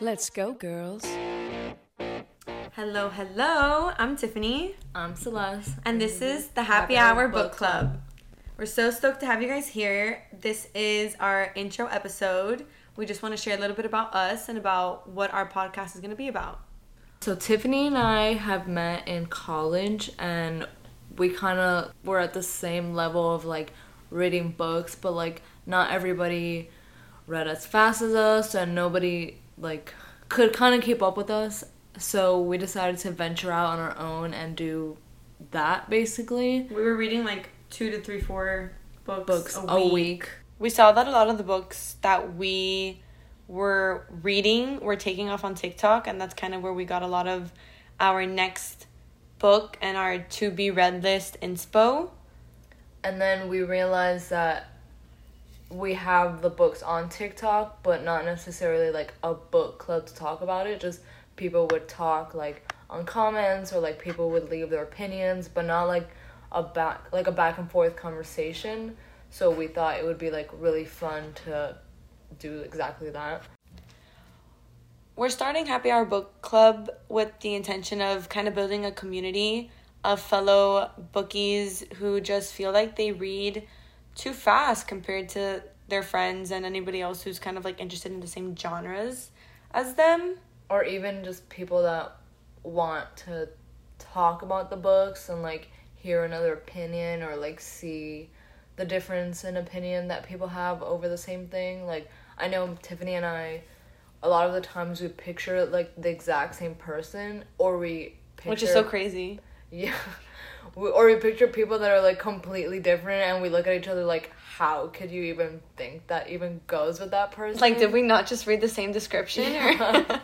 Let's go, girls. Hello, hello. I'm Tiffanie, I'm Celeste. and this is the Happy, Hour Book Club. We're so stoked to have you guys here. This is our intro episode. We just want to share a little bit about us and about what our podcast is going to be about. So Tiffanie and I have met in college and we kind of were at the same level of like reading books, but like not everybody read as fast as us and nobody like could kind of keep up with us. So we decided to venture out on our own and do that basically. We were reading like two to three, four books, Books a week. We saw that a lot of the books that we were reading were taking off on TikTok, and that's kind of where we got a lot of our next book and our to be read list inspo. And then we realized that we have the books on TikTok, but not necessarily like a book club to talk about it. Just people would talk like on comments or like people would leave their opinions, but not like a back like a back and forth conversation. So we thought it would be like really fun to do exactly that. We're starting Happy Hour Book Club with the intention of kind of building a community of fellow bookies who just feel like they read too fast compared to their friends and anybody else who's kind of like interested in the same genres as them. or even just people that want to talk about the books and like hear another opinion or like see the difference in opinion that people have over the same thing like i know tiffanie and i a lot of the times we picture like the exact same person or we picture Which is so crazy. Yeah we, or we picture people that are like completely different and we look at each other like how could you even think that even goes with that person Like, did we not just read the same description? Or?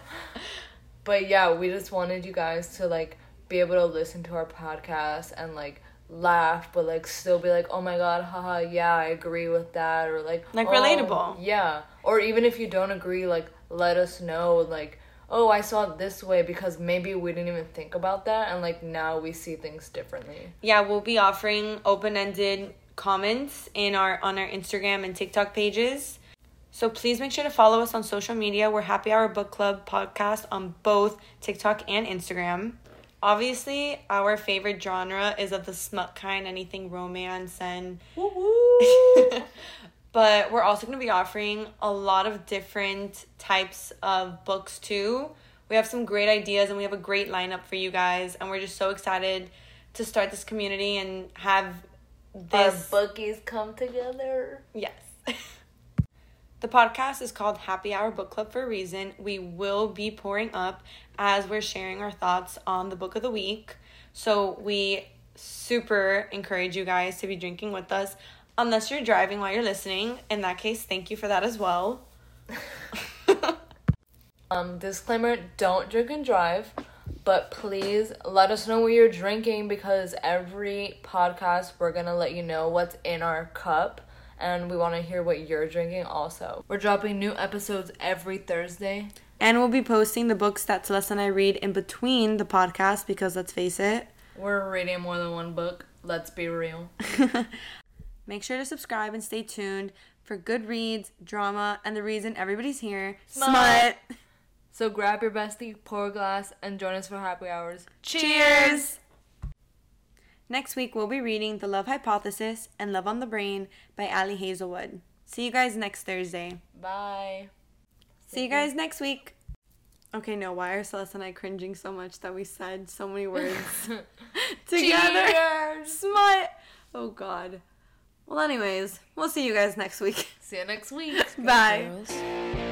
but yeah, we just wanted you guys to like be able to listen to our podcast and like laugh, but like still be like, oh my god, haha, yeah, I agree with that, or like Like, "Oh, relatable. Yeah, or even if you don't agree, like let us know, like. Oh, I saw it this way because maybe we didn't even think about that, and like now we see things differently. yeah, we'll be offering open-ended comments in our on our Instagram and TikTok pages. So please make sure to follow us on social media. We're Happy Hour Book Club podcast on both TikTok and Instagram. Obviously, our favorite genre is of the smut kind, anything romance and but we're also going to be offering a lot of different types of books too. We have some great ideas and we have a great lineup for you guys and we're just so excited to start this community and have this Our bookies come together. Yes. the podcast is called Happy Hour Book Club for a reason. We will be pouring up as we're sharing our thoughts on the book of the week. So we super encourage you guys to be drinking with us unless you're driving while you're listening. In that case, thank you for that as well. Um, disclaimer don't drink and drive, but please let us know what you're drinking because every podcast we're gonna let you know what's in our cup and we wanna hear what you're drinking also. We're dropping new episodes every Thursday. And we'll be posting the books that Celeste and I read in between the podcast because let's face it, We're reading more than one book, let's be real. Make sure to subscribe and stay tuned for good reads, drama, and the reason everybody's here. Smut. So grab your bestie, pour a glass, and join us for happy hours. Cheers! Next week, we'll be reading The Love Hypothesis and Love on the Brain by Ali Hazelwood. See you guys next Thursday. Bye. See you guys next week. Okay, no, why are Celeste and I cringing so much that we said so many words together? Cheers. Smut! Oh, God. Well, anyways, we'll see you guys next week. See you next week. Bye. Girls.